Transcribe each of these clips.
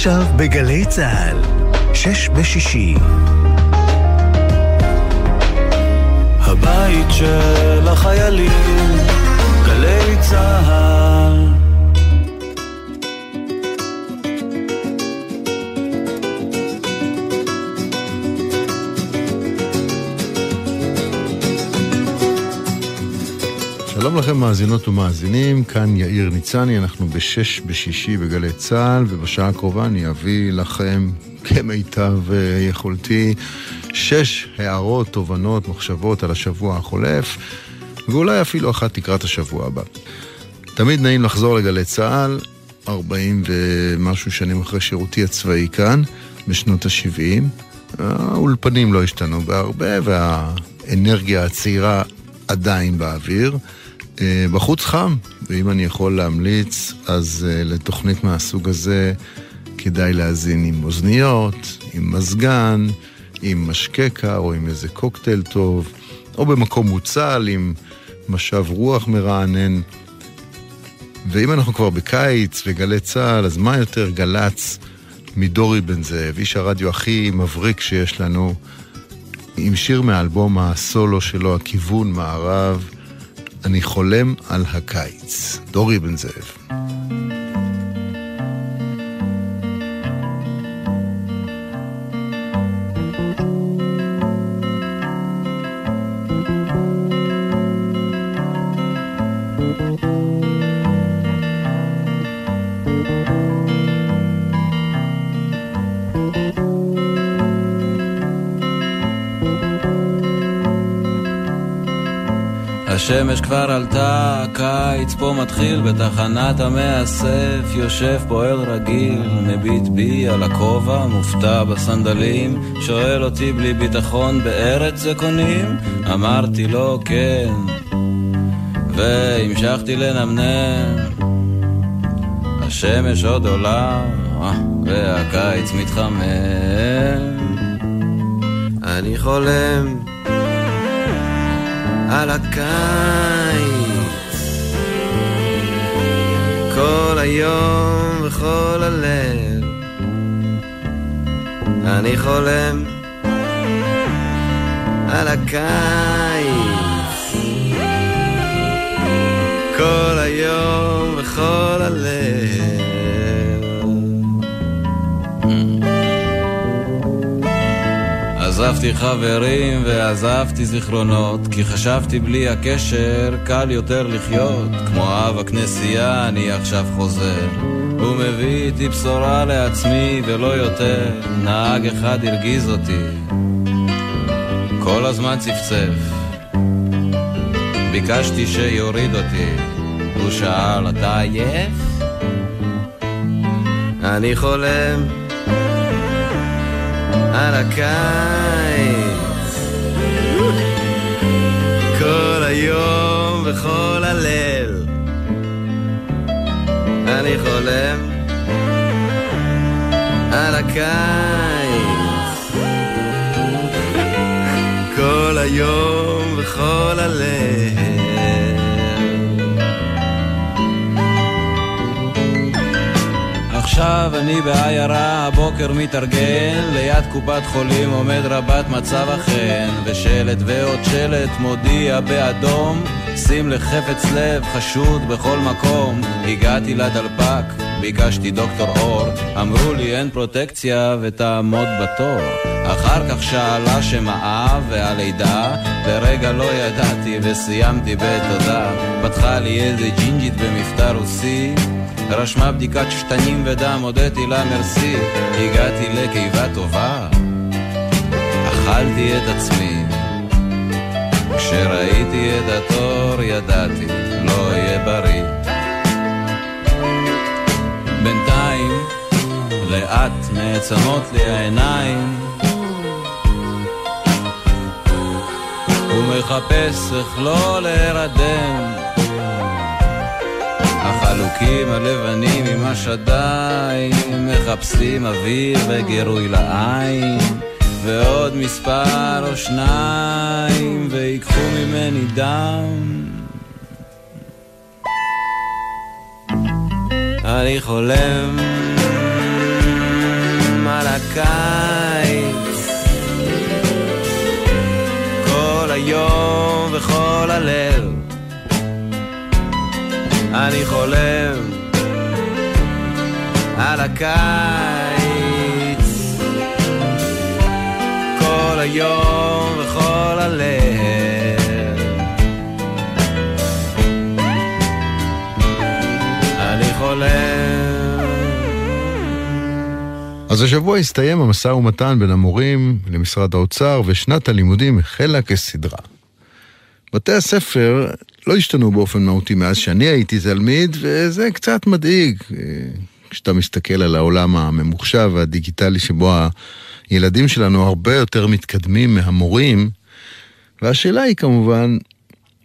עכשיו בגלי צה"ל, שש בשישי. הבית של החיילים, גלי צה"ל. שלום לכם מאזינות ומאזינים, כאן יאיר ניצני, אנחנו בשש בשישי בגלי צה"ל, ובשעה הקרובה אני אביא לכם כמיטב אה, יכולתי שש הערות, תובנות, מחשבות על השבוע החולף, ואולי אפילו אחת לקראת השבוע הבא. תמיד נעים לחזור לגלי צה"ל, 40 ומשהו שנים אחרי שירותי הצבאי כאן, בשנות ה-70. האולפנים לא השתנו בהרבה, והאנרגיה הצעירה עדיין באוויר. אה, בחוץ חם, ואם אני יכול להמליץ, אז אה, לתוכנית מהסוג הזה כדאי להאזין עם אוזניות, עם מזגן, עם משקה קר או עם איזה קוקטייל טוב, או במקום מוצל עם משב רוח מרענן. ואם אנחנו כבר בקיץ וגלי צה"ל, אז מה יותר גל"צ מדורי בן זאב, איש הרדיו הכי מבריק שיש לנו, עם שיר מאלבום הסולו שלו, הכיוון מערב. אני חולם על הקיץ. דורי בן זאב. השמש כבר עלתה, הקיץ פה מתחיל בתחנת המאסף, יושב פועל רגיל, מביט בי על הכובע, מופתע בסנדלים, שואל אותי בלי ביטחון בארץ זה קונים? אמרתי לו כן, והמשכתי לנמנם, השמש עוד עולה, והקיץ מתחמם. אני חולם על הקיץ. כל היום וכל הלב. אני חולם על הקיץ. כל היום וכל הלב עזבתי חברים ועזבתי זיכרונות, כי חשבתי בלי הקשר קל יותר לחיות. כמו אב הכנסייה אני עכשיו חוזר, ומביא איתי בשורה לעצמי ולא יותר. נהג אחד הרגיז אותי, כל הזמן צפצף. ביקשתי שיוריד אותי, הוא שאל, אתה עייף? אני חולם על הקיץ וכל הליל אני חולם על הקיץ. כל היום וכל הליל עכשיו אני בעיירה, הבוקר מתארגן, ליד קופת חולים עומד רבת מצב החן, ושלט ועוד שלט מודיע באדום, שים לחפץ לב חשוד בכל מקום. הגעתי לדלפק, ביקשתי דוקטור אור, אמרו לי אין פרוטקציה ותעמוד בתור. אחר כך שאלה שם האב והלידה, לרגע לא ידעתי וסיימתי בתודה. פתחה לי איזה ג'ינג'ית במבטא רוסי, רשמה בדיקת שתנים ודם, הודיתי לה מרסי, הגעתי לקיבה טובה, אכלתי את עצמי. כשראיתי את התור ידעתי, לא אהיה בריא. בינתיים, לאט נעצמות לי העיניים, ומחפש איך לא להירדם. החלוקים הלבנים עם השדיים מחפשים אוויר וגירוי לעין ועוד מספר או שניים ויקחו ממני דם. אני חולם על הקיץ. כל היום וכל הלב. אני חולם על הקיץ היום וכל הלב אני חולם אז השבוע הסתיים המשא ומתן בין המורים למשרד האוצר, ושנת הלימודים החלה כסדרה. בתי הספר לא השתנו באופן מהותי מאז שאני הייתי תלמיד, וזה קצת מדאיג. כשאתה מסתכל על העולם הממוחשב והדיגיטלי שבו הילדים שלנו הרבה יותר מתקדמים מהמורים, והשאלה היא כמובן,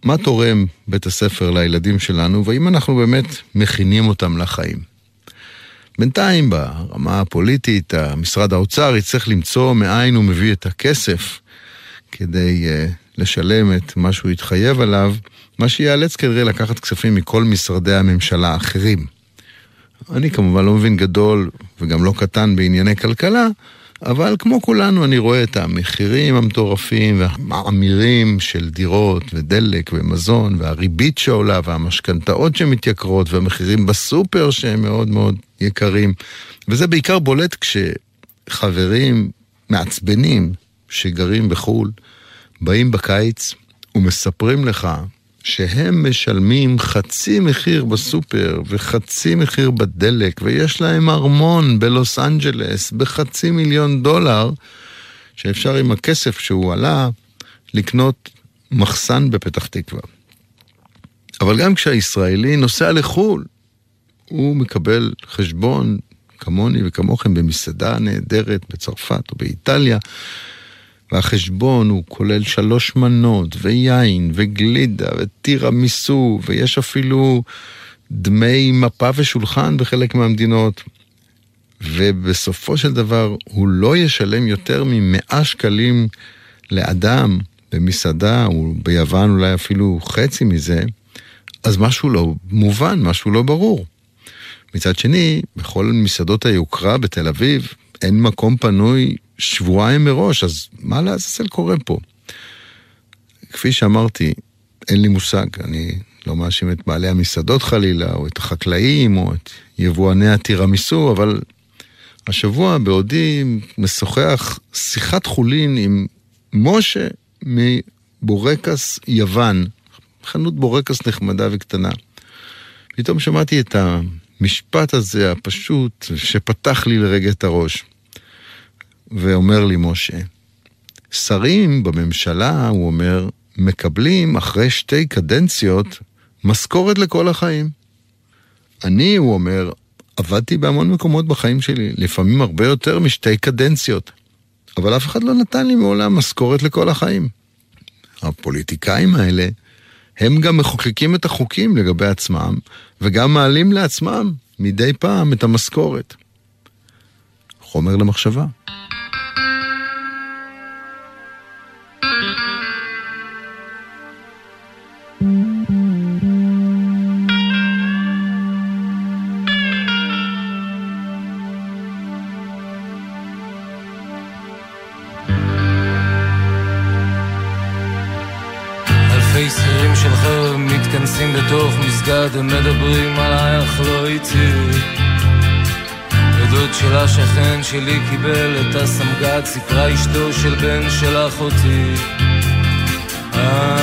מה תורם בית הספר לילדים שלנו, והאם אנחנו באמת מכינים אותם לחיים. בינתיים, ברמה הפוליטית, משרד האוצר יצטרך למצוא מאין הוא מביא את הכסף כדי uh, לשלם את מה שהוא התחייב עליו, מה שיאלץ כנראה לקחת כספים מכל משרדי הממשלה האחרים. אני כמובן לא מבין גדול וגם לא קטן בענייני כלכלה, אבל כמו כולנו אני רואה את המחירים המטורפים והמאמירים של דירות ודלק ומזון והריבית שעולה והמשכנתאות שמתייקרות והמחירים בסופר שהם מאוד מאוד יקרים. וזה בעיקר בולט כשחברים מעצבנים שגרים בחו"ל באים בקיץ ומספרים לך שהם משלמים חצי מחיר בסופר וחצי מחיר בדלק, ויש להם ארמון בלוס אנג'לס בחצי מיליון דולר, שאפשר עם הכסף שהוא עלה לקנות מחסן בפתח תקווה. אבל גם כשהישראלי נוסע לחו"ל, הוא מקבל חשבון כמוני וכמוכם במסעדה נהדרת בצרפת או באיטליה, והחשבון הוא כולל שלוש מנות, ויין, וגלידה, וטירמיסו, ויש אפילו דמי מפה ושולחן בחלק מהמדינות. ובסופו של דבר הוא לא ישלם יותר ממאה שקלים לאדם במסעדה, או ביוון אולי אפילו חצי מזה, אז משהו לא מובן, משהו לא ברור. מצד שני, בכל מסעדות היוקרה בתל אביב אין מקום פנוי שבועיים מראש, אז מה לעזאזל קורה פה? כפי שאמרתי, אין לי מושג, אני לא מאשים את בעלי המסעדות חלילה, או את החקלאים, או את יבואני הטירמיסו, אבל השבוע בעודי משוחח שיחת חולין עם משה מבורקס יוון, חנות בורקס נחמדה וקטנה. פתאום שמעתי את המשפט הזה הפשוט שפתח לי לרגע את הראש. ואומר לי משה, שרים בממשלה, הוא אומר, מקבלים אחרי שתי קדנציות משכורת לכל החיים. אני, הוא אומר, עבדתי בהמון מקומות בחיים שלי, לפעמים הרבה יותר משתי קדנציות, אבל אף אחד לא נתן לי מעולם משכורת לכל החיים. הפוליטיקאים האלה, הם גם מחוקקים את החוקים לגבי עצמם, וגם מעלים לעצמם מדי פעם את המשכורת. חומר למחשבה. מסגד הם מדברים עלייך לא איתי. עדות של השכן שלי קיבל את הסמג"ד סיפרה אשתו של בן של אחותי. אה,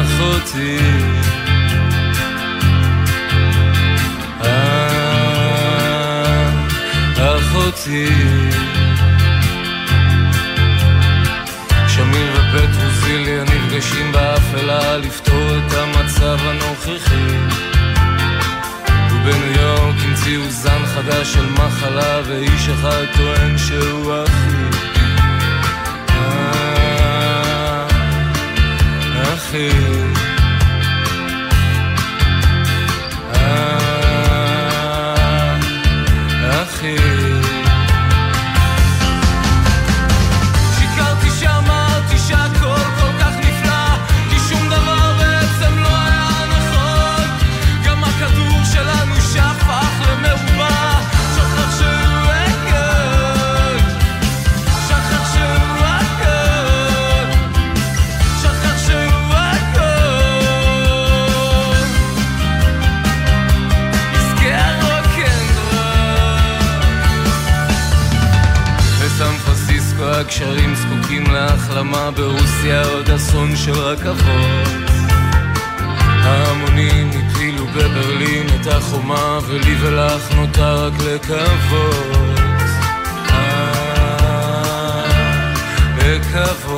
אחותי. אה, אחותי נפגשים באפלה לפתור את המצב הנוכחי. ובניו יורק המציאו זן חדש של מחלה ואיש אחד טוען שהוא אחי. אה, אחי אה, אחי מלחמה ברוסיה עוד אסון של רכבות. ההמונים הפילו בברלין את החומה ולי ולך נותר רק לקוות. אה, לקוות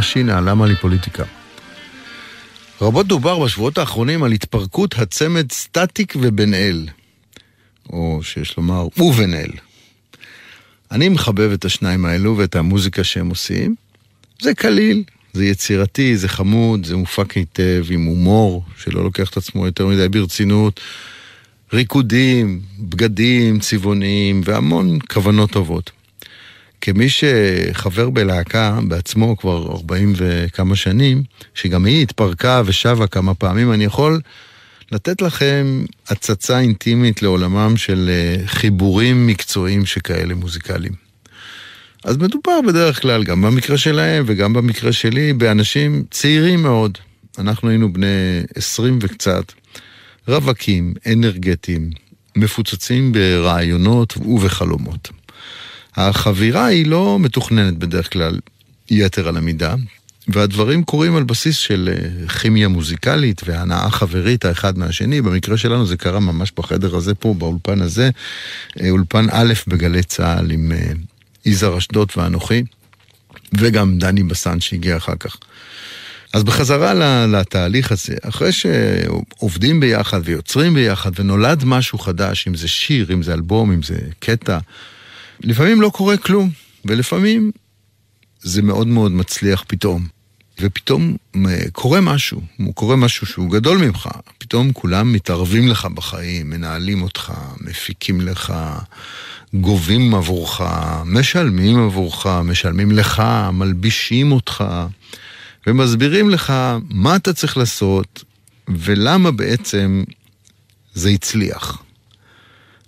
שינה, למה לי פוליטיקה? רבות דובר בשבועות האחרונים על התפרקות הצמד סטטיק ובן אל, או שיש לומר, ובן אל. אני מחבב את השניים האלו ואת המוזיקה שהם עושים. זה קליל, זה יצירתי, זה חמוד, זה מופק היטב, עם הומור, שלא לוקח את עצמו יותר מדי ברצינות, ריקודים, בגדים צבעוניים והמון כוונות טובות. כמי שחבר בלהקה בעצמו כבר 40 וכמה שנים, שגם היא התפרקה ושבה כמה פעמים, אני יכול לתת לכם הצצה אינטימית לעולמם של אה, חיבורים מקצועיים שכאלה מוזיקליים. אז מדובר בדרך כלל, גם במקרה שלהם וגם במקרה שלי, באנשים צעירים מאוד. אנחנו היינו בני 20 וקצת, רווקים, אנרגטיים, מפוצצים ברעיונות ובחלומות. החבירה היא לא מתוכננת בדרך כלל יתר על המידה, והדברים קורים על בסיס של אה, כימיה מוזיקלית והנאה חברית האחד מהשני. במקרה שלנו זה קרה ממש בחדר הזה פה, באולפן הזה, אה, אולפן א' בגלי צה"ל עם אה, יזהר אשדוד ואנוכי, וגם דני בסן שהגיע אחר כך. אז בחזרה לתהליך הזה, אחרי שעובדים ביחד ויוצרים ביחד ונולד משהו חדש, אם זה שיר, אם זה אלבום, אם זה קטע, לפעמים לא קורה כלום, ולפעמים זה מאוד מאוד מצליח פתאום. ופתאום אה, קורה משהו, קורה משהו שהוא גדול ממך, פתאום כולם מתערבים לך בחיים, מנהלים אותך, מפיקים לך, גובים עבורך, משלמים עבורך, משלמים לך, מלבישים אותך, ומסבירים לך מה אתה צריך לעשות ולמה בעצם זה הצליח.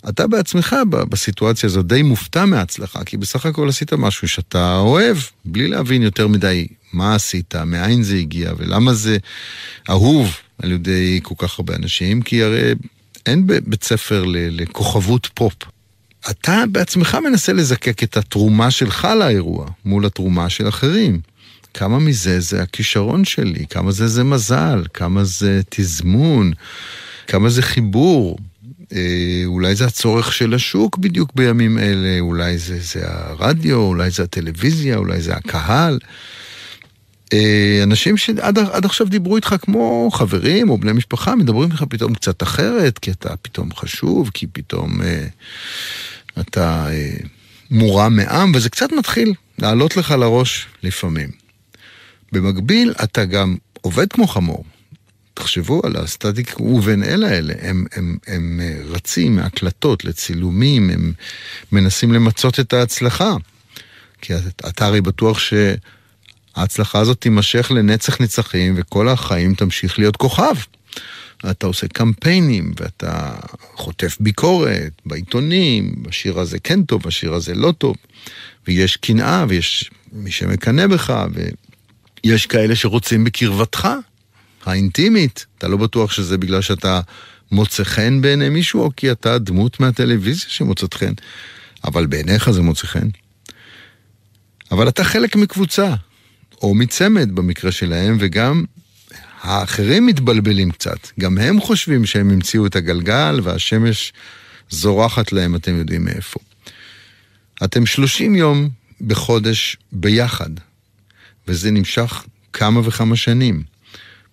אתה בעצמך בסיטואציה הזאת די מופתע מההצלחה, כי בסך הכל עשית משהו שאתה אוהב, בלי להבין יותר מדי מה עשית, מאין זה הגיע ולמה זה אהוב על ידי כל כך הרבה אנשים, כי הרי אין בית ספר לכוכבות פופ. אתה בעצמך מנסה לזקק את התרומה שלך לאירוע מול התרומה של אחרים. כמה מזה זה הכישרון שלי, כמה זה זה מזל, כמה זה תזמון, כמה זה חיבור. אה, אולי זה הצורך של השוק בדיוק בימים אלה, אולי זה, זה הרדיו, אולי זה הטלוויזיה, אולי זה הקהל. אה, אנשים שעד עד עכשיו דיברו איתך כמו חברים או בני משפחה, מדברים איתך פתאום קצת אחרת, כי אתה פתאום חשוב, כי פתאום אה, אתה אה, מורם מעם, וזה קצת מתחיל לעלות לך לראש לפעמים. במקביל, אתה גם עובד כמו חמור. תחשבו על הסטטיק ובן אל האלה, הם, הם, הם אה, רצים מהקלטות לצילומים, הם מנסים למצות את ההצלחה. כי אתה הרי בטוח שההצלחה הזאת תימשך לנצח נצחים וכל החיים תמשיך להיות כוכב. אתה עושה קמפיינים ואתה חוטף ביקורת בעיתונים, השיר הזה כן טוב, השיר הזה לא טוב, ויש קנאה ויש מי שמקנא בך, ויש כאלה שרוצים בקרבתך, האינטימית. אתה לא בטוח שזה בגלל שאתה מוצא חן בעיני מישהו, או כי אתה דמות מהטלוויזיה שמוצאת חן, אבל בעיניך זה מוצא חן. אבל אתה חלק מקבוצה, או מצמד במקרה שלהם, וגם האחרים מתבלבלים קצת. גם הם חושבים שהם המציאו את הגלגל והשמש זורחת להם, אתם יודעים מאיפה. אתם 30 יום בחודש ביחד, וזה נמשך כמה וכמה שנים.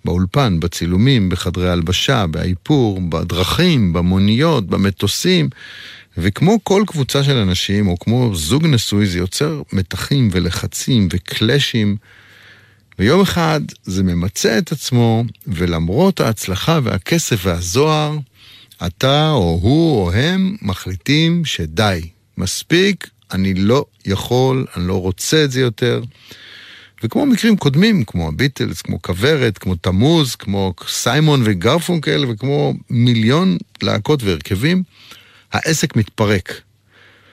באולפן, בצילומים, בחדרי הלבשה, באיפור, בדרכים, במוניות, במטוסים, וכמו כל קבוצה של אנשים, או כמו זוג נשוי, זה יוצר מתחים ולחצים וקלאשים. ויום אחד זה ממצה את עצמו, ולמרות ההצלחה והכסף והזוהר, אתה או הוא או הם מחליטים שדי, מספיק, אני לא יכול, אני לא רוצה את זה יותר. וכמו מקרים קודמים, כמו הביטלס, כמו כוורת, כמו תמוז, כמו סיימון וגרפונקל, וכמו מיליון להקות והרכבים, העסק מתפרק.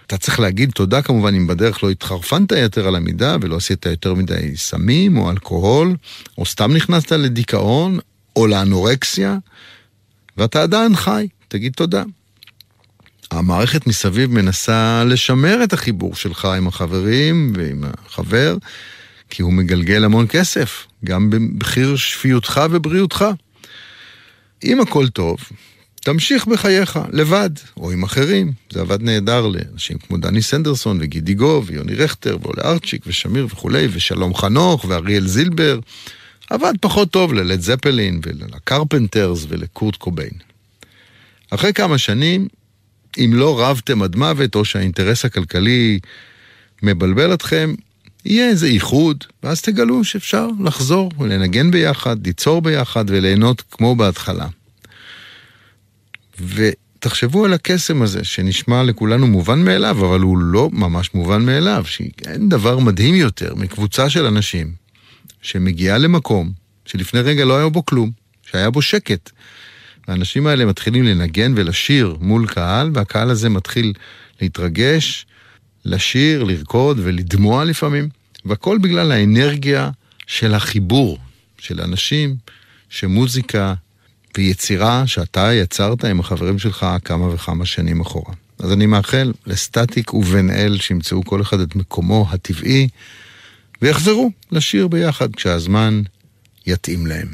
אתה צריך להגיד תודה כמובן אם בדרך לא התחרפנת יותר על המידה ולא עשית יותר מדי סמים או אלכוהול, או סתם נכנסת לדיכאון או לאנורקסיה, ואתה עדיין חי, תגיד תודה. המערכת מסביב מנסה לשמר את החיבור שלך עם החברים ועם החבר, כי הוא מגלגל המון כסף, גם במחיר שפיותך ובריאותך. אם הכל טוב, תמשיך בחייך, לבד, או עם אחרים. זה עבד נהדר לאנשים כמו דני סנדרסון וגידי גוב ויוני רכטר ואולי ארצ'יק ושמיר וכולי, ושלום חנוך ואריאל זילבר. עבד פחות טוב ללד זפלין ולקרפנטרס ולקורט קוביין. אחרי כמה שנים, אם לא רבתם עד מוות או שהאינטרס הכלכלי מבלבל אתכם, יהיה איזה איחוד, ואז תגלו שאפשר לחזור ולנגן ביחד, ליצור ביחד וליהנות כמו בהתחלה. ותחשבו על הקסם הזה, שנשמע לכולנו מובן מאליו, אבל הוא לא ממש מובן מאליו, שאין דבר מדהים יותר מקבוצה של אנשים שמגיעה למקום שלפני רגע לא היה בו כלום, שהיה בו שקט. האנשים האלה מתחילים לנגן ולשיר מול קהל, והקהל הזה מתחיל להתרגש, לשיר, לרקוד ולדמוע לפעמים, והכל בגלל האנרגיה של החיבור של אנשים, שמוזיקה ויצירה שאתה יצרת עם החברים שלך כמה וכמה שנים אחורה. אז אני מאחל לסטטיק ובן אל שימצאו כל אחד את מקומו הטבעי ויחזרו לשיר ביחד כשהזמן יתאים להם.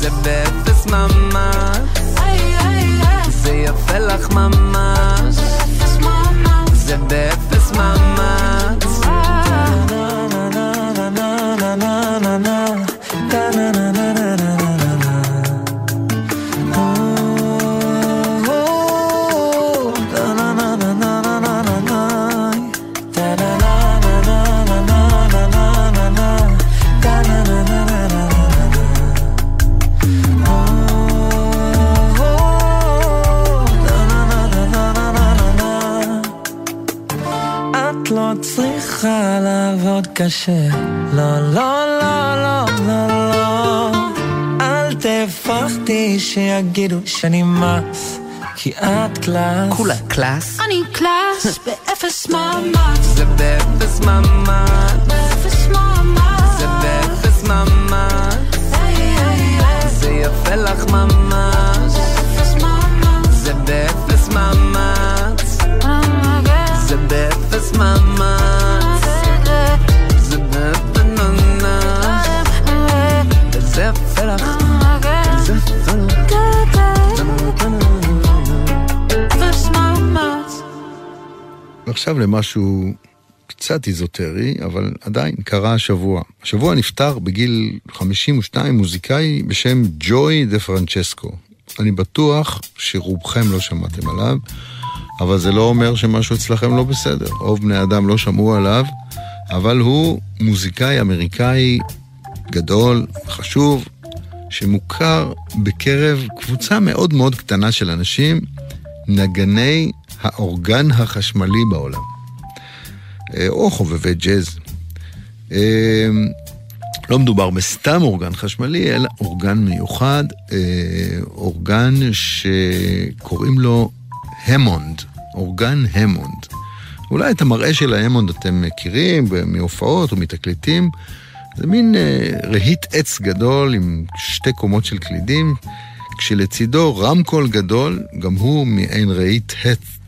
זה באפס ממש. זה יפה לך ממש. זה באפס ממש צריכה לעבוד קשה, לא, לא, לא, לא, לא, לא. אל תפחדי שיגידו שאני מס, כי את קלאס. כולה קלאס. אני קלאס. באפס מאמץ. זה באפס ממש באפס מאמץ. זה באפס ממש זה יפה לך ממש. באפס מאמץ. זה באפס מאמץ. זה באפס מאמץ ועכשיו למשהו קצת איזוטרי, אבל עדיין קרה השבוע. השבוע נפטר בגיל 52 מוזיקאי בשם ג'וי דה פרנצ'סקו. אני בטוח שרובכם לא שמעתם עליו, אבל זה לא אומר שמשהו אצלכם לא בסדר. רוב בני אדם לא שמעו עליו, אבל הוא מוזיקאי אמריקאי גדול, חשוב, שמוכר בקרב קבוצה מאוד מאוד קטנה של אנשים, נגני האורגן החשמלי בעולם. אה, או חובבי ג'אז. אה, לא מדובר בסתם אורגן חשמלי, אלא אורגן מיוחד, אה, אורגן שקוראים לו המונד, אורגן המונד. אולי את המראה של ההמונד אתם מכירים מהופעות או מתקליטים. זה מין רהיט עץ גדול עם שתי קומות של קלידים, כשלצידו רמקול גדול, גם הוא מעין רהיט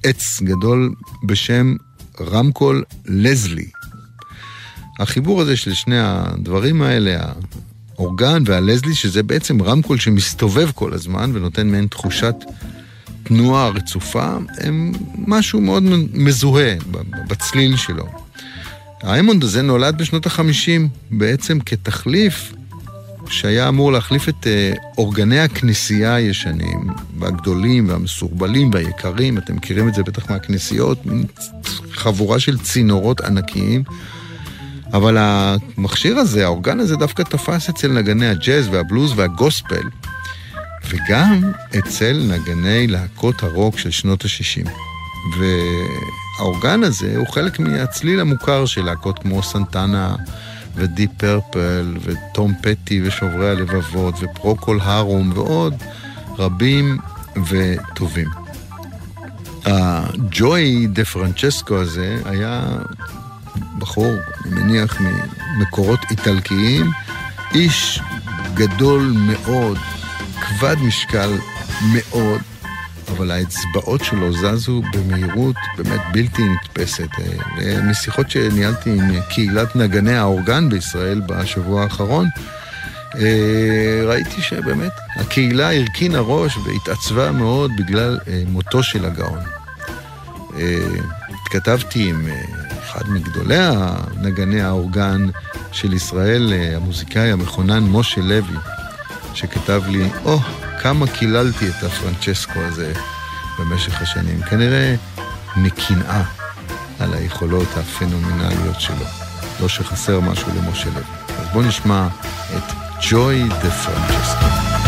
עץ גדול בשם רמקול לזלי. החיבור הזה של שני הדברים האלה, האורגן והלזלי, שזה בעצם רמקול שמסתובב כל הזמן ונותן מעין תחושת תנועה רצופה, הם משהו מאוד מזוהה בצליל שלו. האמונד הזה נולד בשנות החמישים, בעצם כתחליף שהיה אמור להחליף את אורגני הכנסייה הישנים, והגדולים והמסורבלים והיקרים, אתם מכירים את זה בטח מהכנסיות, חבורה של צינורות ענקיים. אבל המכשיר הזה, האורגן הזה, דווקא תפס אצל נגני הג'אז והבלוז והגוספל, וגם אצל נגני להקות הרוק של שנות ה-60. והאורגן הזה הוא חלק מהצליל המוכר של להקות כמו סנטנה, ודיפ פרפל, וטום פטי ושוברי הלבבות, ופרוקול הרום, ועוד רבים וטובים. הג'וי דה פרנצ'סקו הזה היה בחור, אני מניח, ממקורות איטלקיים, איש גדול מאוד, כבד משקל מאוד, אבל האצבעות שלו זזו במהירות באמת בלתי נתפסת. משיחות שניהלתי עם קהילת נגני האורגן בישראל בשבוע האחרון, ראיתי שבאמת הקהילה הרכינה ראש והתעצבה מאוד בגלל מותו של הגאון. התכתבתי עם אחד מגדולי נגני האורגן של ישראל, המוזיקאי המכונן משה לוי, שכתב לי, או, oh, כמה קיללתי את הפרנצ'סקו הזה במשך השנים. כנראה מקנאה על היכולות הפנומנליות שלו. לא שחסר משהו למשה לוי. אז בואו נשמע את ג'וי דה פרנצ'סקו.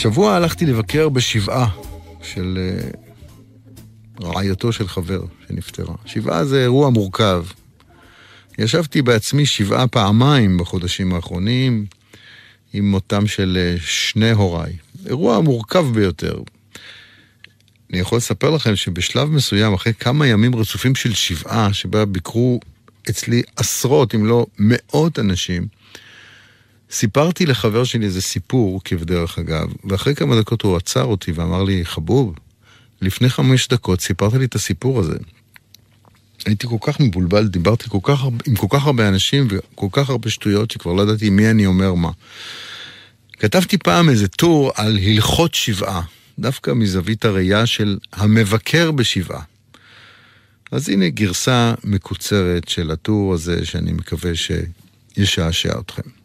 השבוע הלכתי לבקר בשבעה של אה, רעייתו של חבר שנפטרה. שבעה זה אירוע מורכב. ישבתי בעצמי שבעה פעמיים בחודשים האחרונים עם מותם של אה, שני הוריי. אירוע מורכב ביותר. אני יכול לספר לכם שבשלב מסוים, אחרי כמה ימים רצופים של שבעה, שבה ביקרו אצלי עשרות, אם לא מאות אנשים, סיפרתי לחבר שלי איזה סיפור, כבדרך אגב, ואחרי כמה דקות הוא עצר אותי ואמר לי, חבוב, לפני חמש דקות סיפרת לי את הסיפור הזה. הייתי כל כך מבולבל, דיברתי כל כך, עם כל כך הרבה אנשים וכל כך הרבה שטויות שכבר לא ידעתי מי אני אומר מה. כתבתי פעם איזה טור על הלכות שבעה, דווקא מזווית הראייה של המבקר בשבעה. אז הנה גרסה מקוצרת של הטור הזה, שאני מקווה שישעשע אתכם.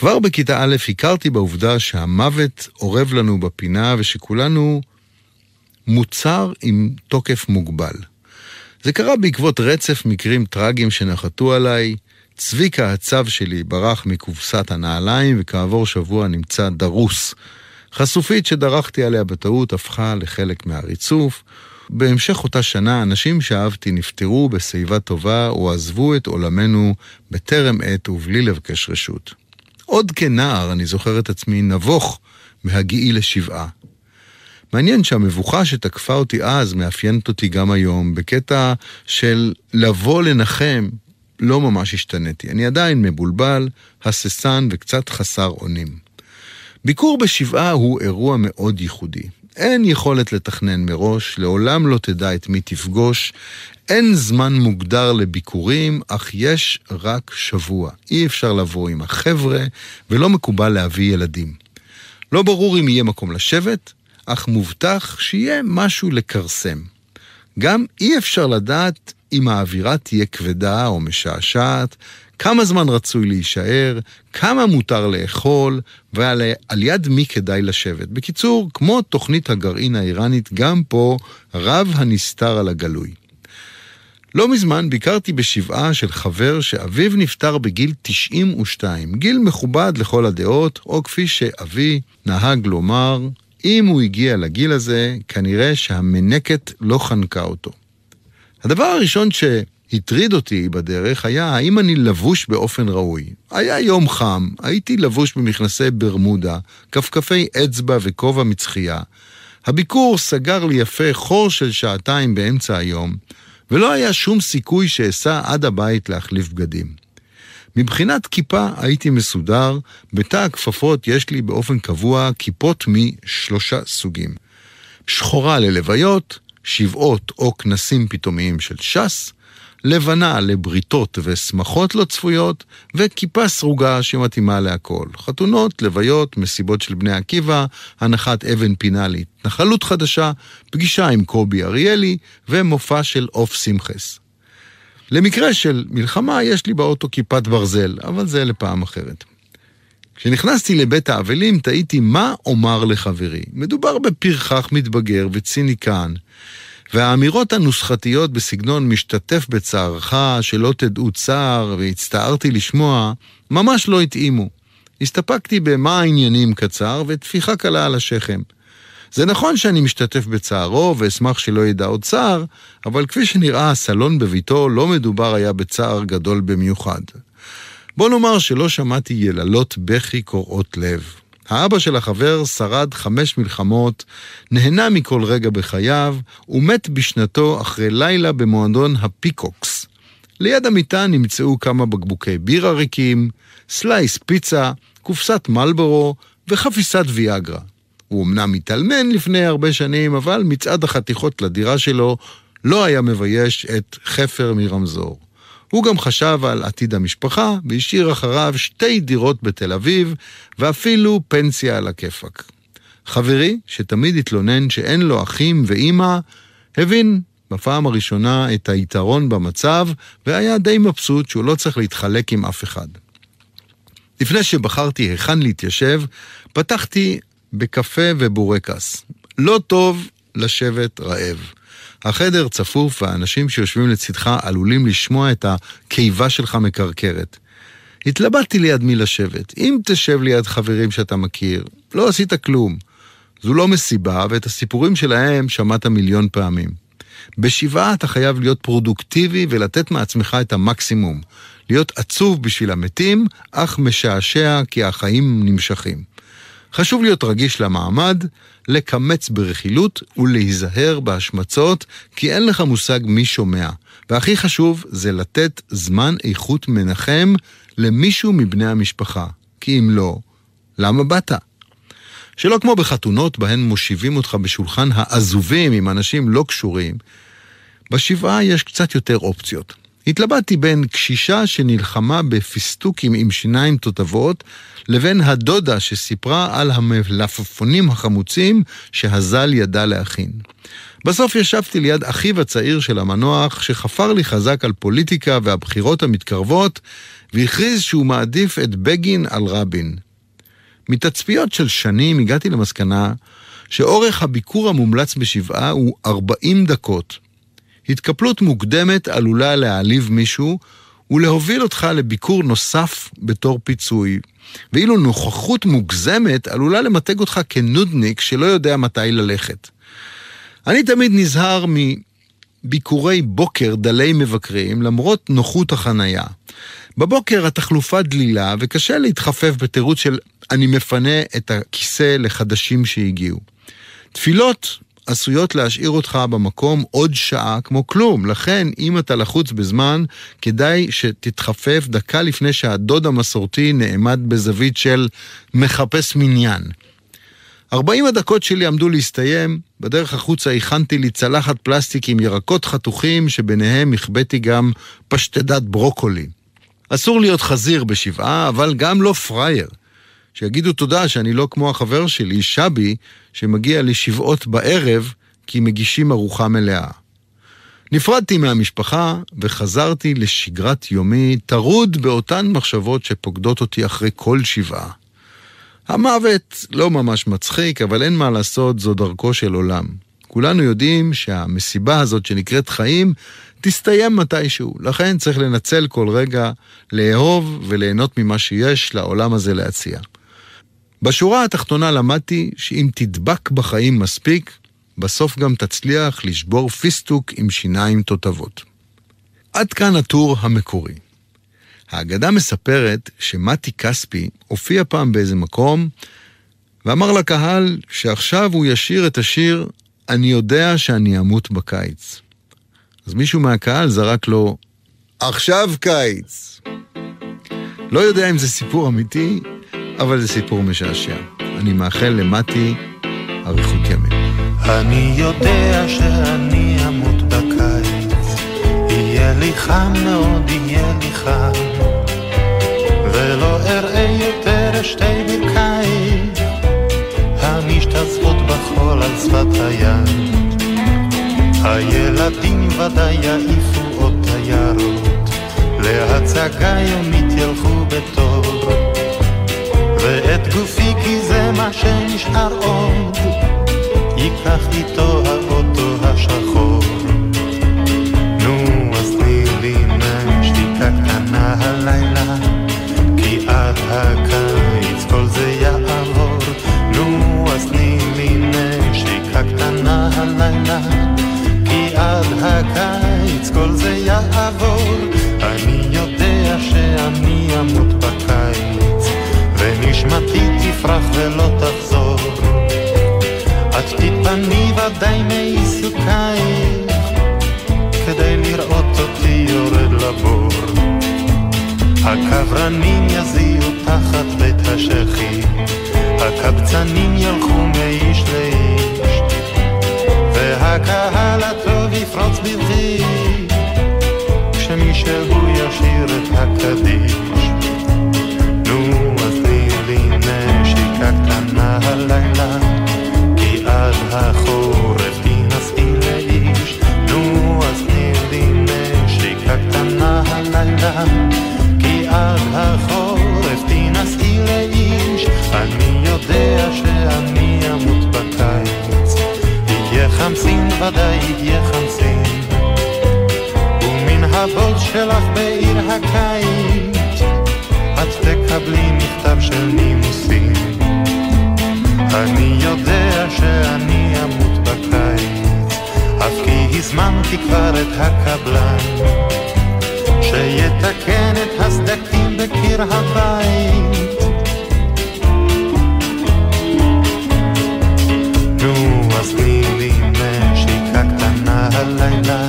כבר בכיתה א' הכרתי בעובדה שהמוות אורב לנו בפינה ושכולנו מוצר עם תוקף מוגבל. זה קרה בעקבות רצף מקרים טרגיים שנחתו עליי. צביקה הצב שלי ברח מקופסת הנעליים וכעבור שבוע נמצא דרוס. חשופית שדרכתי עליה בטעות הפכה לחלק מהריצוף. בהמשך אותה שנה אנשים שאהבתי נפטרו בשיבה טובה או עזבו את עולמנו בטרם עת ובלי לבקש רשות. עוד כנער אני זוכר את עצמי נבוך מהגיעי לשבעה. מעניין שהמבוכה שתקפה אותי אז מאפיינת אותי גם היום, בקטע של לבוא לנחם, לא ממש השתניתי. אני עדיין מבולבל, הססן וקצת חסר אונים. ביקור בשבעה הוא אירוע מאוד ייחודי. אין יכולת לתכנן מראש, לעולם לא תדע את מי תפגוש, אין זמן מוגדר לביקורים, אך יש רק שבוע. אי אפשר לבוא עם החבר'ה, ולא מקובל להביא ילדים. לא ברור אם יהיה מקום לשבת, אך מובטח שיהיה משהו לכרסם. גם אי אפשר לדעת אם האווירה תהיה כבדה או משעשעת, כמה זמן רצוי להישאר, כמה מותר לאכול, ועל יד מי כדאי לשבת. בקיצור, כמו תוכנית הגרעין האיראנית, גם פה רב הנסתר על הגלוי. לא מזמן ביקרתי בשבעה של חבר שאביו נפטר בגיל 92, גיל מכובד לכל הדעות, או כפי שאבי נהג לומר, אם הוא הגיע לגיל הזה, כנראה שהמנקת לא חנקה אותו. הדבר הראשון שהטריד אותי בדרך היה האם אני לבוש באופן ראוי. היה יום חם, הייתי לבוש במכנסי ברמודה, כפכפי אצבע וכובע מצחייה. הביקור סגר לי יפה חור של שעתיים באמצע היום, ולא היה שום סיכוי שאסע עד הבית להחליף בגדים. מבחינת כיפה הייתי מסודר, בתא הכפפות יש לי באופן קבוע כיפות משלושה סוגים. שחורה ללוויות, שבעות או כנסים פתאומיים של ש"ס, לבנה לבריתות ושמחות לא צפויות, וכיפה סרוגה שמתאימה להכל. חתונות, לוויות, מסיבות של בני עקיבא, הנחת אבן פינה להתנחלות חדשה, פגישה עם קובי אריאלי, ומופע של עוף שמחס. למקרה של מלחמה יש לי באוטו כיפת ברזל, אבל זה לפעם אחרת. כשנכנסתי לבית האבלים תהיתי מה אומר לחברי. מדובר בפרחח מתבגר וציניקן, והאמירות הנוסחתיות בסגנון משתתף בצערך, שלא תדעו צער, והצטערתי לשמוע, ממש לא התאימו. הסתפקתי במה העניינים קצר וטפיחה קלה על השכם. זה נכון שאני משתתף בצערו ואשמח שלא ידע עוד צער, אבל כפי שנראה הסלון בביתו לא מדובר היה בצער גדול במיוחד. בוא נאמר שלא שמעתי יללות בכי קורעות לב. האבא של החבר שרד חמש מלחמות, נהנה מכל רגע בחייו, ומת בשנתו אחרי לילה במועדון הפיקוקס. ליד המיטה נמצאו כמה בקבוקי בירה ריקים, slice פיצה, קופסת מלבורו וחפיסת ויאגרה. הוא אמנם התאלמן לפני הרבה שנים, אבל מצעד החתיכות לדירה שלו לא היה מבייש את חפר מרמזור. הוא גם חשב על עתיד המשפחה, והשאיר אחריו שתי דירות בתל אביב, ואפילו פנסיה על הכיפאק. חברי, שתמיד התלונן שאין לו אחים ואימא, הבין בפעם הראשונה את היתרון במצב, והיה די מבסוט שהוא לא צריך להתחלק עם אף אחד. לפני שבחרתי היכן להתיישב, פתחתי בקפה ובורקס. לא טוב לשבת רעב. החדר צפוף והאנשים שיושבים לצדך עלולים לשמוע את הקיבה שלך מקרקרת. התלבטתי ליד מי לשבת. אם תשב ליד חברים שאתה מכיר, לא עשית כלום. זו לא מסיבה, ואת הסיפורים שלהם שמעת מיליון פעמים. בשבעה אתה חייב להיות פרודוקטיבי ולתת מעצמך את המקסימום. להיות עצוב בשביל המתים, אך משעשע כי החיים נמשכים. חשוב להיות רגיש למעמד, לקמץ ברכילות ולהיזהר בהשמצות, כי אין לך מושג מי שומע. והכי חשוב זה לתת זמן איכות מנחם למישהו מבני המשפחה. כי אם לא, למה באת? שלא כמו בחתונות בהן מושיבים אותך בשולחן העזובים עם אנשים לא קשורים, בשבעה יש קצת יותר אופציות. התלבטתי בין קשישה שנלחמה בפיסטוקים עם שיניים תותבות, לבין הדודה שסיפרה על המלפפונים החמוצים שהזל ידע להכין. בסוף ישבתי ליד אחיו הצעיר של המנוח, שחפר לי חזק על פוליטיקה והבחירות המתקרבות, והכריז שהוא מעדיף את בגין על רבין. מתצפיות של שנים הגעתי למסקנה שאורך הביקור המומלץ בשבעה הוא 40 דקות. התקפלות מוקדמת עלולה להעליב מישהו ולהוביל אותך לביקור נוסף בתור פיצוי, ואילו נוכחות מוגזמת עלולה למתג אותך כנודניק שלא יודע מתי ללכת. אני תמיד נזהר מביקורי בוקר דלי מבקרים למרות נוחות החנייה. בבוקר התחלופה דלילה וקשה להתחפף בתירוץ של אני מפנה את הכיסא לחדשים שהגיעו. תפילות עשויות להשאיר אותך במקום עוד שעה כמו כלום. לכן, אם אתה לחוץ בזמן, כדאי שתתחפף דקה לפני שהדוד המסורתי נעמד בזווית של מחפש מניין. 40 הדקות שלי עמדו להסתיים, בדרך החוצה הכנתי לי צלחת פלסטיק עם ירקות חתוכים, שביניהם החבאתי גם פשטדת ברוקולי. אסור להיות חזיר בשבעה, אבל גם לא פראייר. שיגידו תודה שאני לא כמו החבר שלי, שבי, שמגיע לשבעות בערב כי מגישים ארוחה מלאה. נפרדתי מהמשפחה וחזרתי לשגרת יומי, טרוד באותן מחשבות שפוקדות אותי אחרי כל שבעה. המוות לא ממש מצחיק, אבל אין מה לעשות, זו דרכו של עולם. כולנו יודעים שהמסיבה הזאת שנקראת חיים תסתיים מתישהו. לכן צריך לנצל כל רגע, לאהוב וליהנות ממה שיש לעולם הזה להציע. בשורה התחתונה למדתי שאם תדבק בחיים מספיק, בסוף גם תצליח לשבור פיסטוק עם שיניים תותבות. עד כאן הטור המקורי. האגדה מספרת שמתי כספי הופיע פעם באיזה מקום ואמר לקהל שעכשיו הוא ישיר את השיר "אני יודע שאני אמות בקיץ". אז מישהו מהקהל זרק לו, עכשיו קיץ. לא יודע אם זה סיפור אמיתי, אבל זה סיפור משעשע. אני מאחל למתי אריכות ימים. אני יודע שאני אמות בקיץ, יהיה לי חם מאוד, יהיה לי חם, ולא אראה יותר שתי ברכיים, המשתזפות בחול על שפת הים. הילדים ודאי יעיפו עוד תיירות, להצגה יומית ילכו בתור, ואת גופי כי זה מה שנשאר עוד, ייקח איתו האוטו השחור. נו, אז תני לי שתיקה קטנה הלילה, כי עד הקיץ כל זה יעבור. נו, אז תני לי שתיקה קטנה הלילה. עד הקיץ כל זה יעבור, אני יודע שאני אמות ונשמתי תפרח ולא תחזור. את תתפני ודאי מעיסוקייך, כדי לראות אותי יורד לבור. הקברנים יזיעו תחת בית השחי, הקבצנים ילכו ודאי חמסין. ומן הבוץ שלך בעיר הקיץ, את תקבלי מכתב של נימוסים. אני יודע שאני אמות בקיץ, אף כי הזמנתי כבר את הקבלן, שיתקן את הסדקים בקיר הבית. הלילה,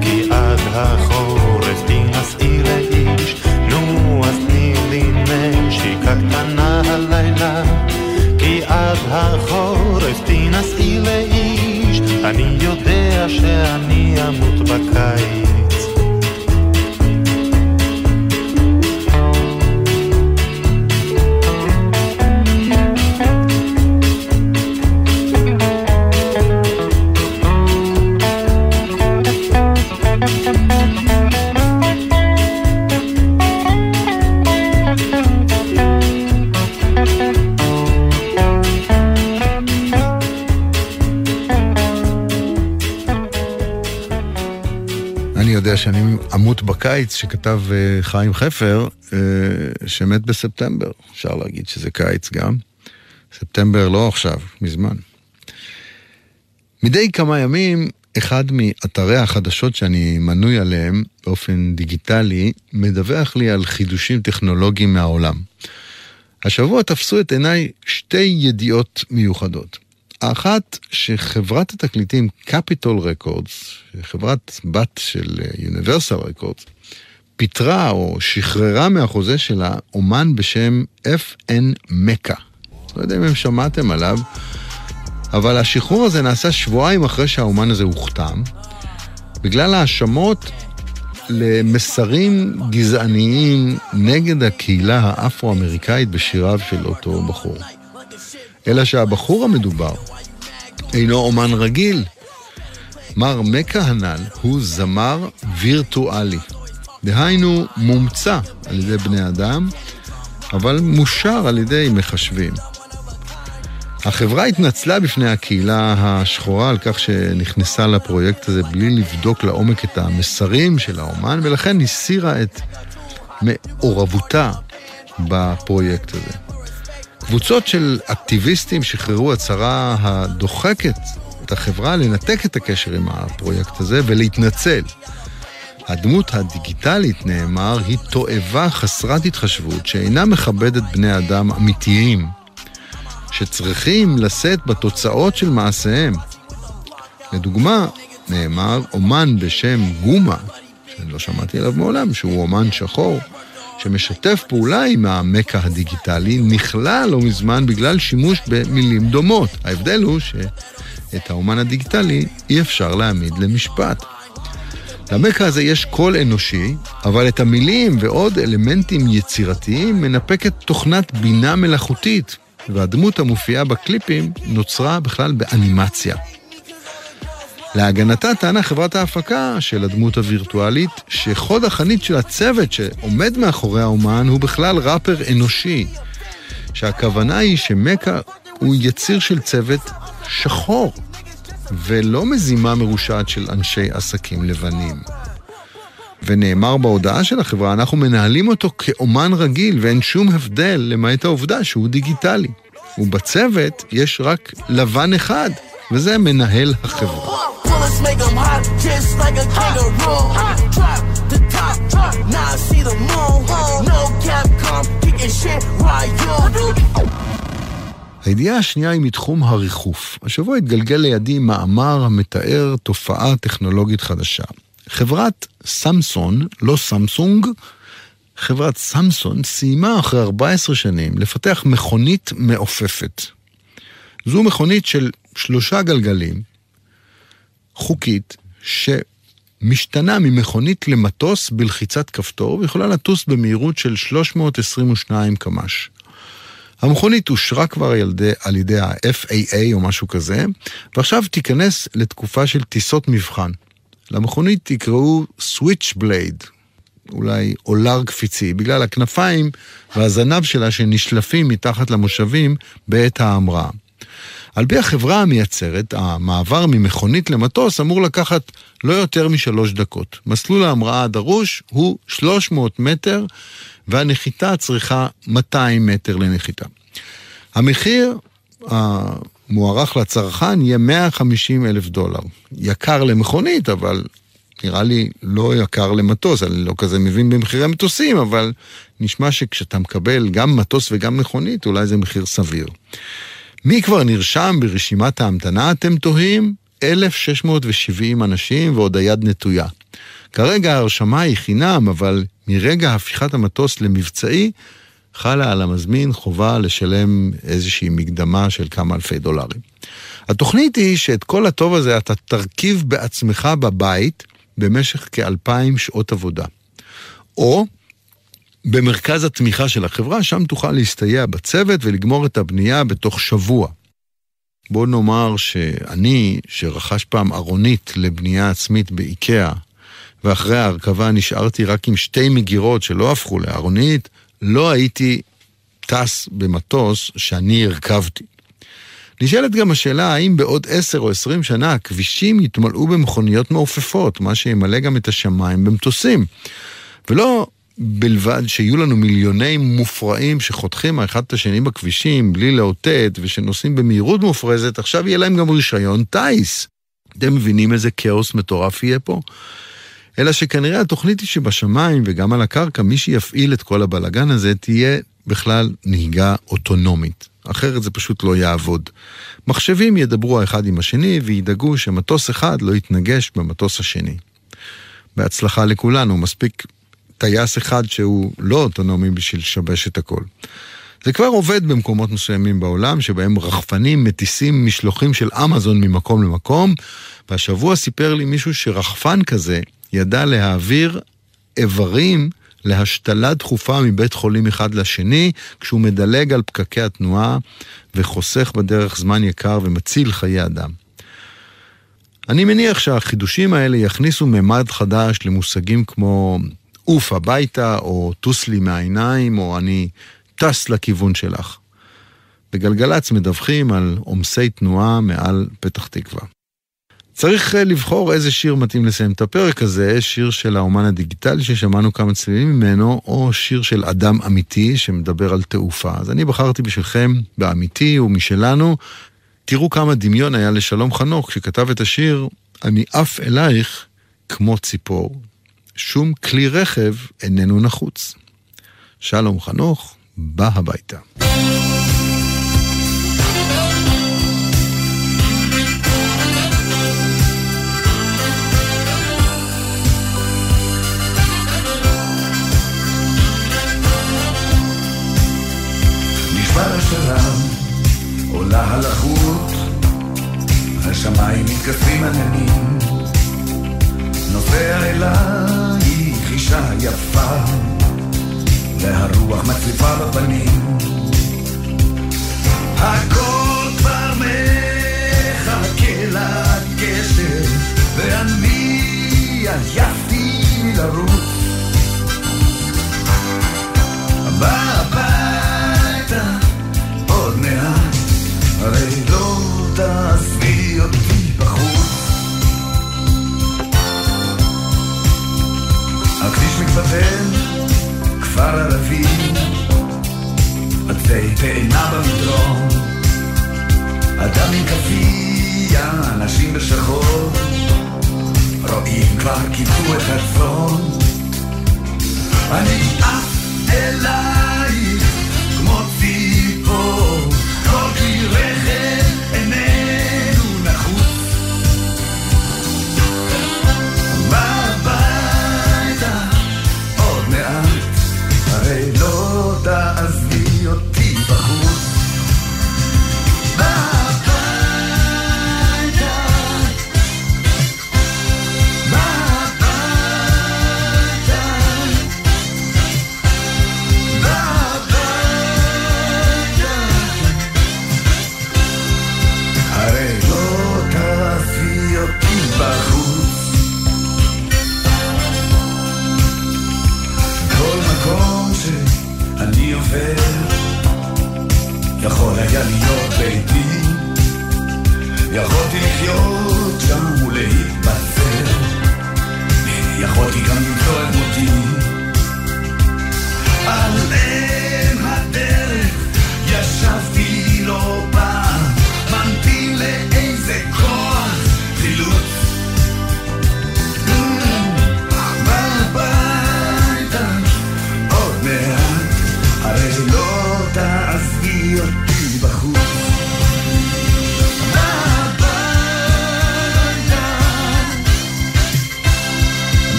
כי עד החורף תינשאי לאיש. נו, אז תני לי נשיקה קטנה הלילה, כי עד החורף תינשאי לאיש. אני יודע שאני אמות בקיץ. יודע שאני אמות בקיץ, שכתב אה, חיים חפר, אה, שמת בספטמבר. אפשר להגיד שזה קיץ גם. ספטמבר לא עכשיו, מזמן. מדי כמה ימים, אחד מאתרי החדשות שאני מנוי עליהם באופן דיגיטלי, מדווח לי על חידושים טכנולוגיים מהעולם. השבוע תפסו את עיניי שתי ידיעות מיוחדות. האחת, שחברת התקליטים Capital Records, חברת בת של אה, Universal Records, פיטרה או שחררה מהחוזה שלה אומן בשם FN מכה. לא יודע אם הם שמעתם עליו, אבל השחרור הזה נעשה שבועיים אחרי שהאומן הזה הוחתם, בגלל האשמות למסרים גזעניים נגד הקהילה האפרו-אמריקאית בשיריו של אותו בחור. אלא שהבחור המדובר אינו אומן רגיל. מר מכה הנ"ל הוא זמר וירטואלי. דהיינו, מומצא על ידי בני אדם, אבל מושר על ידי מחשבים. החברה התנצלה בפני הקהילה השחורה על כך שנכנסה לפרויקט הזה בלי לבדוק לעומק את המסרים של האומן, ולכן הסירה את מעורבותה בפרויקט הזה. קבוצות של אקטיביסטים שחררו הצהרה הדוחקת את החברה לנתק את הקשר עם הפרויקט הזה ולהתנצל. הדמות הדיגיטלית, נאמר, היא תועבה חסרת התחשבות שאינה מכבדת בני אדם אמיתיים, שצריכים לשאת בתוצאות של מעשיהם. לדוגמה, נאמר, אומן בשם גומה, שאני לא שמעתי עליו מעולם, שהוא אומן שחור, שמשתף פעולה עם המקה הדיגיטלי, נכלל לא מזמן בגלל שימוש במילים דומות. ההבדל הוא שאת האומן הדיגיטלי אי אפשר להעמיד למשפט. למקה הזה יש קול אנושי, אבל את המילים ועוד אלמנטים יצירתיים מנפקת תוכנת בינה מלאכותית, והדמות המופיעה בקליפים נוצרה בכלל באנימציה. להגנתה טענה חברת ההפקה של הדמות הווירטואלית שחוד החנית של הצוות שעומד מאחורי האומן הוא בכלל ראפר אנושי. שהכוונה היא שמקה הוא יציר של צוות שחור, ולא מזימה מרושעת של אנשי עסקים לבנים. ונאמר בהודעה של החברה, אנחנו מנהלים אותו כאומן רגיל ואין שום הבדל למעט העובדה שהוא דיגיטלי. ובצוות יש רק לבן אחד, וזה מנהל החברה. הידיעה השנייה היא מתחום הריחוף. השבוע התגלגל לידי מאמר המתאר תופעה טכנולוגית חדשה. חברת סמסון, לא סמסונג, חברת סמסון סיימה אחרי 14 שנים לפתח מכונית מעופפת. זו מכונית של שלושה גלגלים, חוקית, שמשתנה ממכונית למטוס בלחיצת כפתור ויכולה לטוס במהירות של 322 קמ"ש. המכונית אושרה כבר על ידי, על ידי ה-FAA או משהו כזה, ועכשיו תיכנס לתקופה של טיסות מבחן. למכונית יקראו Switchblade, אולי אולר קפיצי, בגלל הכנפיים והזנב שלה שנשלפים מתחת למושבים בעת ההמראה. על פי החברה המייצרת, המעבר ממכונית למטוס אמור לקחת לא יותר משלוש דקות. מסלול ההמראה הדרוש הוא 300 מטר, והנחיתה צריכה 200 מטר לנחיתה. המחיר המוערך לצרכן יהיה 150 אלף דולר. יקר למכונית, אבל נראה לי לא יקר למטוס, אני לא כזה מבין במחירי מטוסים, אבל נשמע שכשאתה מקבל גם מטוס וגם מכונית, אולי זה מחיר סביר. מי כבר נרשם ברשימת ההמתנה, אתם תוהים? 1,670 אנשים ועוד היד נטויה. כרגע ההרשמה היא חינם, אבל מרגע הפיכת המטוס למבצעי, חלה על המזמין חובה לשלם איזושהי מקדמה של כמה אלפי דולרים. התוכנית היא שאת כל הטוב הזה אתה תרכיב בעצמך בבית במשך כאלפיים שעות עבודה. או במרכז התמיכה של החברה, שם תוכל להסתייע בצוות ולגמור את הבנייה בתוך שבוע. בוא נאמר שאני, שרכש פעם ארונית לבנייה עצמית באיקאה, ואחרי ההרכבה נשארתי רק עם שתי מגירות שלא הפכו לארונית, לא הייתי טס במטוס שאני הרכבתי. נשאלת גם השאלה האם בעוד עשר או עשרים שנה הכבישים יתמלאו במכוניות מעופפות, מה שימלא גם את השמיים במטוסים. ולא בלבד שיהיו לנו מיליוני מופרעים שחותכים האחד את השני בכבישים בלי לאותת ושנוסעים במהירות מופרזת, עכשיו יהיה להם גם רישיון טיס. אתם מבינים איזה כאוס מטורף יהיה פה? אלא שכנראה התוכנית היא שבשמיים וגם על הקרקע, מי שיפעיל את כל הבלגן הזה תהיה בכלל נהיגה אוטונומית. אחרת זה פשוט לא יעבוד. מחשבים ידברו האחד עם השני וידאגו שמטוס אחד לא יתנגש במטוס השני. בהצלחה לכולנו, מספיק טייס אחד שהוא לא אוטונומי בשביל לשבש את הכל. זה כבר עובד במקומות מסוימים בעולם, שבהם רחפנים מטיסים משלוחים של אמזון ממקום למקום, והשבוע סיפר לי מישהו שרחפן כזה ידע להעביר איברים להשתלה דחופה מבית חולים אחד לשני, כשהוא מדלג על פקקי התנועה וחוסך בדרך זמן יקר ומציל חיי אדם. אני מניח שהחידושים האלה יכניסו ממד חדש למושגים כמו עוף הביתה, או טוס לי מהעיניים, או אני טס לכיוון שלך. בגלגלצ מדווחים על עומסי תנועה מעל פתח תקווה. צריך אה, לבחור איזה שיר מתאים לסיים את הפרק הזה, שיר של האומן הדיגיטלי ששמענו כמה צלילים ממנו, או שיר של אדם אמיתי שמדבר על תעופה. אז אני בחרתי בשבילכם באמיתי ומשלנו. תראו כמה דמיון היה לשלום חנוך כשכתב את השיר "אני עף אלייך כמו ציפור". שום כלי רכב איננו נחוץ. שלום חנוך, בא הביתה. עולה הלחות, השמיים מתכסים עננים, נוסע אלייך אישה יפה,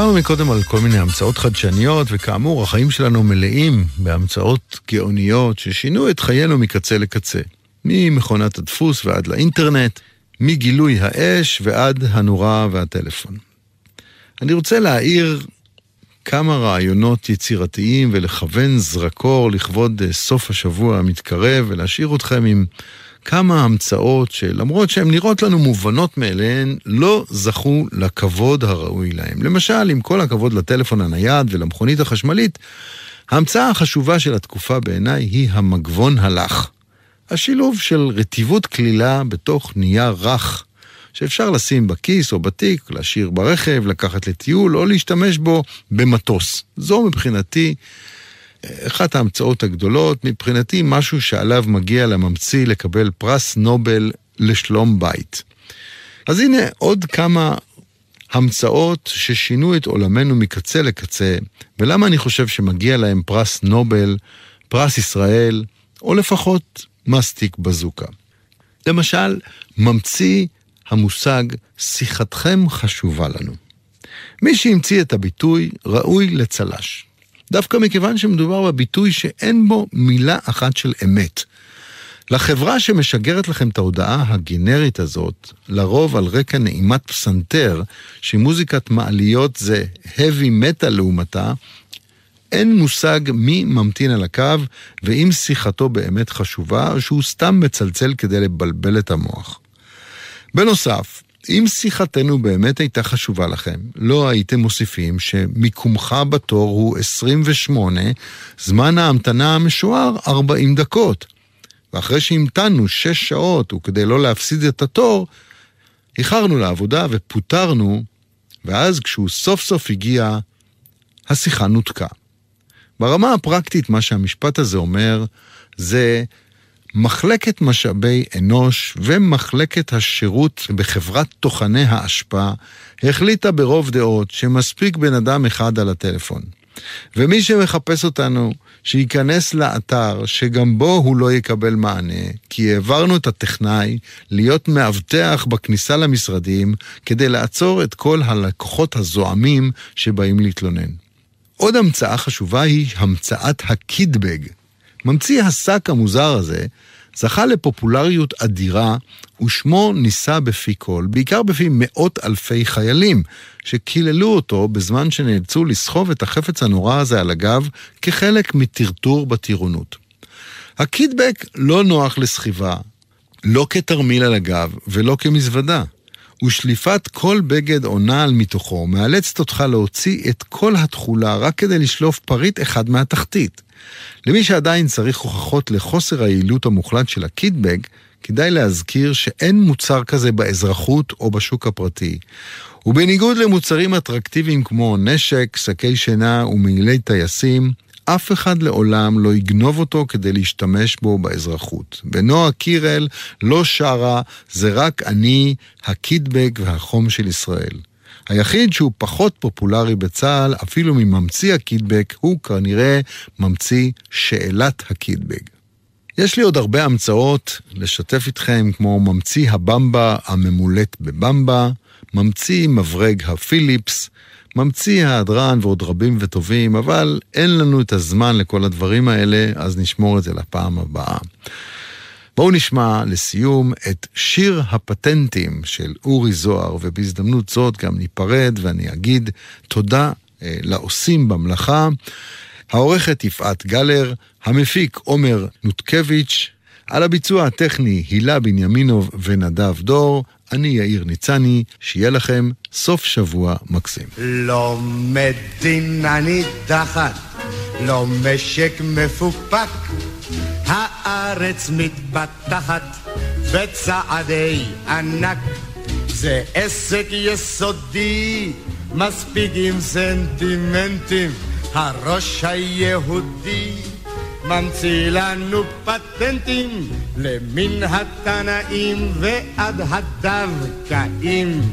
דיברנו מקודם על כל מיני המצאות חדשניות, וכאמור, החיים שלנו מלאים בהמצאות גאוניות ששינו את חיינו מקצה לקצה. ממכונת הדפוס ועד לאינטרנט, מגילוי האש ועד הנורה והטלפון. אני רוצה להעיר כמה רעיונות יצירתיים ולכוון זרקור לכבוד אה, סוף השבוע המתקרב ולהשאיר אתכם עם כמה המצאות שלמרות שהן נראות לנו מובנות מאליהן, לא זכו לכבוד הראוי להם. למשל, עם כל הכבוד לטלפון הנייד ולמכונית החשמלית, ההמצאה החשובה של התקופה בעיניי היא המגבון הלך. השילוב של רטיבות כלילה בתוך נייר רך, שאפשר לשים בכיס או בתיק, להשאיר ברכב, לקחת לטיול או להשתמש בו במטוס. זו מבחינתי אחת ההמצאות הגדולות, מבחינתי משהו שעליו מגיע לממציא לקבל פרס נובל לשלום בית. אז הנה עוד כמה המצאות ששינו את עולמנו מקצה לקצה, ולמה אני חושב שמגיע להם פרס נובל, פרס ישראל, או לפחות מסטיק בזוקה. למשל, ממציא המושג שיחתכם חשובה לנו. מי שהמציא את הביטוי ראוי לצל"ש. דווקא מכיוון שמדובר בביטוי שאין בו מילה אחת של אמת. לחברה שמשגרת לכם את ההודעה הגנרית הזאת, לרוב על רקע נעימת פסנתר, שמוזיקת מעליות זה heavy metal לעומתה, אין מושג מי ממתין על הקו, ואם שיחתו באמת חשובה, או שהוא סתם מצלצל כדי לבלבל את המוח. בנוסף, אם שיחתנו באמת הייתה חשובה לכם, לא הייתם מוסיפים שמיקומך בתור הוא 28, זמן ההמתנה המשוער 40 דקות. ואחרי שהמתנו 6 שעות, וכדי לא להפסיד את התור, איחרנו לעבודה ופוטרנו, ואז כשהוא סוף סוף הגיע, השיחה נותקה. ברמה הפרקטית, מה שהמשפט הזה אומר, זה מחלקת משאבי אנוש ומחלקת השירות בחברת טוחני האשפה החליטה ברוב דעות שמספיק בן אדם אחד על הטלפון. ומי שמחפש אותנו, שייכנס לאתר שגם בו הוא לא יקבל מענה, כי העברנו את הטכנאי להיות מאבטח בכניסה למשרדים כדי לעצור את כל הלקוחות הזועמים שבאים להתלונן. עוד המצאה חשובה היא המצאת הקידבג. ממציא השק המוזר הזה זכה לפופולריות אדירה ושמו נישא בפי כל, בעיקר בפי מאות אלפי חיילים, שקיללו אותו בזמן שנאלצו לסחוב את החפץ הנורא הזה על הגב כחלק מטרטור בטירונות. הקידבק לא נוח לסחיבה, לא כתרמיל על הגב ולא כמזוודה. ושליפת כל בגד או נעל מתוכו מאלצת אותך להוציא את כל התכולה רק כדי לשלוף פריט אחד מהתחתית. למי שעדיין צריך הוכחות לחוסר היעילות המוחלט של הקידבג, כדאי להזכיר שאין מוצר כזה באזרחות או בשוק הפרטי. ובניגוד למוצרים אטרקטיביים כמו נשק, שקי שינה ומעילי טייסים, שאף אחד לעולם לא יגנוב אותו כדי להשתמש בו באזרחות. ונועה קירל לא שרה, זה רק אני, הקידבק והחום של ישראל. היחיד שהוא פחות פופולרי בצה"ל, אפילו מממציא הקידבק, הוא כנראה ממציא שאלת הקידבק. יש לי עוד הרבה המצאות לשתף איתכם, כמו ממציא הבמבה הממולט בבמבה, ממציא מברג הפיליפס, ממציא ההדרן ועוד רבים וטובים, אבל אין לנו את הזמן לכל הדברים האלה, אז נשמור את זה לפעם הבאה. בואו נשמע לסיום את שיר הפטנטים של אורי זוהר, ובהזדמנות זאת גם ניפרד ואני אגיד תודה אה, לעושים במלאכה. העורכת יפעת גלר, המפיק עומר נותקביץ', על הביצוע הטכני הילה בנימינוב ונדב דור, אני יאיר ניצני, שיהיה לכם סוף שבוע מקסים. לא מדינה נידחת, לא משק מפוקפק, הארץ מתבטחת בצעדי ענק. זה עסק יסודי, מספיק עם סנטימנטים, הראש היהודי ממציא לנו פטנטים למן התנאים ועד הדווקאים.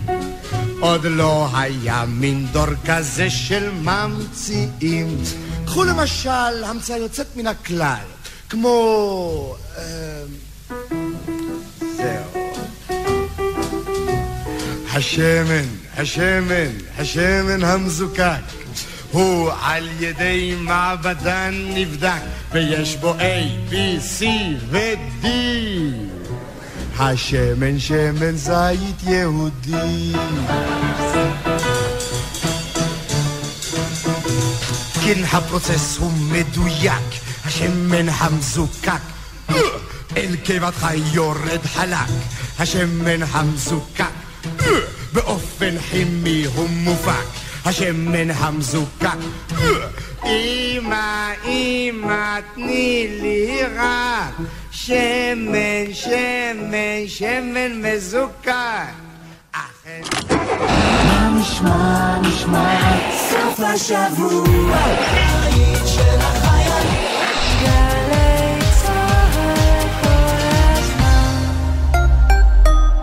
עוד לא היה מין דור כזה של ממציאים. קחו למשל המצאה יוצאת מן הכלל, כמו... אה, זהו. השמן, השמן, השמן המזוקק. הוא על ידי מעבדן נבדק, ויש בו A, B, C ו-D. השמן שמן זית יהודי. כן, הפרוצס הוא מדויק, השמן המזוקק. אל קיבתך יורד חלק, השמן המזוקק. באופן כימי הוא מופק. השמן המזוקק. אמא, אמא, תני לי רק שמן, שמן, שמן מזוקק. מה נשמע, נשמע, סוף השבוע,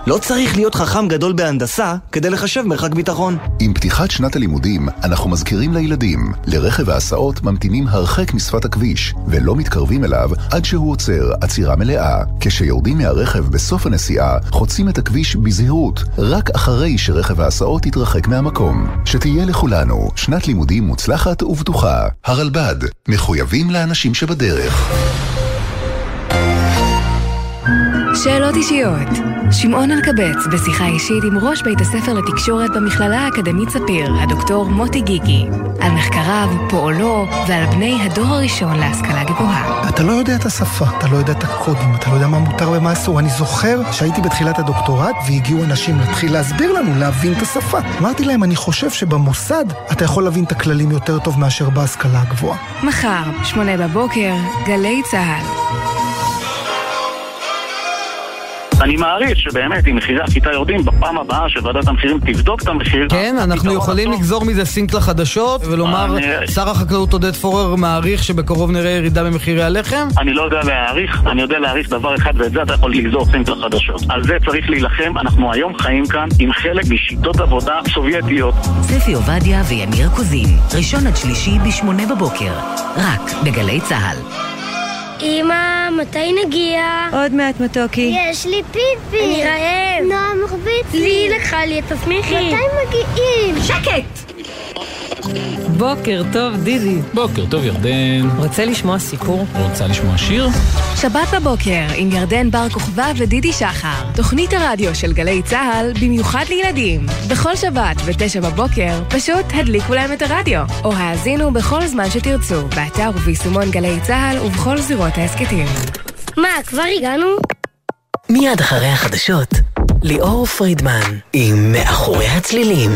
לא צריך להיות חכם גדול בהנדסה כדי לחשב מרחק ביטחון. עם פתיחת שנת הלימודים, אנחנו מזכירים לילדים, לרכב ההסעות ממתינים הרחק משפת הכביש, ולא מתקרבים אליו עד שהוא עוצר עצירה מלאה. כשיורדים מהרכב בסוף הנסיעה, חוצים את הכביש בזהירות, רק אחרי שרכב ההסעות יתרחק מהמקום. שתהיה לכולנו שנת לימודים מוצלחת ובטוחה. הרלב"ד, מחויבים לאנשים שבדרך. שאלות אישיות. שמעון אלקבץ בשיחה אישית עם ראש בית הספר לתקשורת במכללה האקדמית ספיר, הדוקטור מוטי גיגי, על מחקריו, פועלו ועל בני הדור הראשון להשכלה גבוהה. אתה לא יודע את השפה, אתה לא יודע את הקודים, אתה לא יודע מה מותר ומה אסור. אני זוכר שהייתי בתחילת הדוקטורט והגיעו אנשים להתחיל להסביר לנו, להבין את השפה. אמרתי להם, אני חושב שבמוסד אתה יכול להבין את הכללים יותר טוב מאשר בהשכלה הגבוהה. מחר, שמונה בבוקר, גלי צה"ל. אני מעריך שבאמת אם מחירי החיטה יורדים, בפעם הבאה שוועדת המחירים תבדוק את המחיר... כן, אנחנו יכולים לגזור מזה סינק לחדשות ולומר, אני- שר החקלאות עודד פורר מעריך שבקרוב נראה ירידה במחירי הלחם? אני לא יודע להעריך, אני יודע להעריך דבר אחד ואת זה אתה יכול לגזור סינק לחדשות. על זה צריך להילחם, אנחנו היום חיים כאן עם חלק משיטות עבודה סובייטיות. ספי עובדיה וימיר קוזין, ראשון עד שלישי בשמונה בבוקר, רק בגלי צה"ל. אמא, מתי נגיע? עוד מעט מתוקי. יש לי פיפי. אני רעב. נועה מחביץ לי. לי לקחה לי את השמיכי. מתי מגיעים? שקט! בוקר טוב, דידי. בוקר טוב, ירדן. רוצה לשמוע סיפור? רוצה לשמוע שיר? שבת בבוקר עם ירדן בר כוכבא ודידי שחר. תוכנית הרדיו של גלי צה"ל במיוחד לילדים. בכל שבת ב-9 בבוקר פשוט הדליקו להם את הרדיו. או האזינו בכל זמן שתרצו, באתר וביישומון גלי צה"ל ובכל זירות ההסכתים. מה, כבר הגענו? מיד אחרי החדשות, ליאור פרידמן עם מאחורי הצלילים.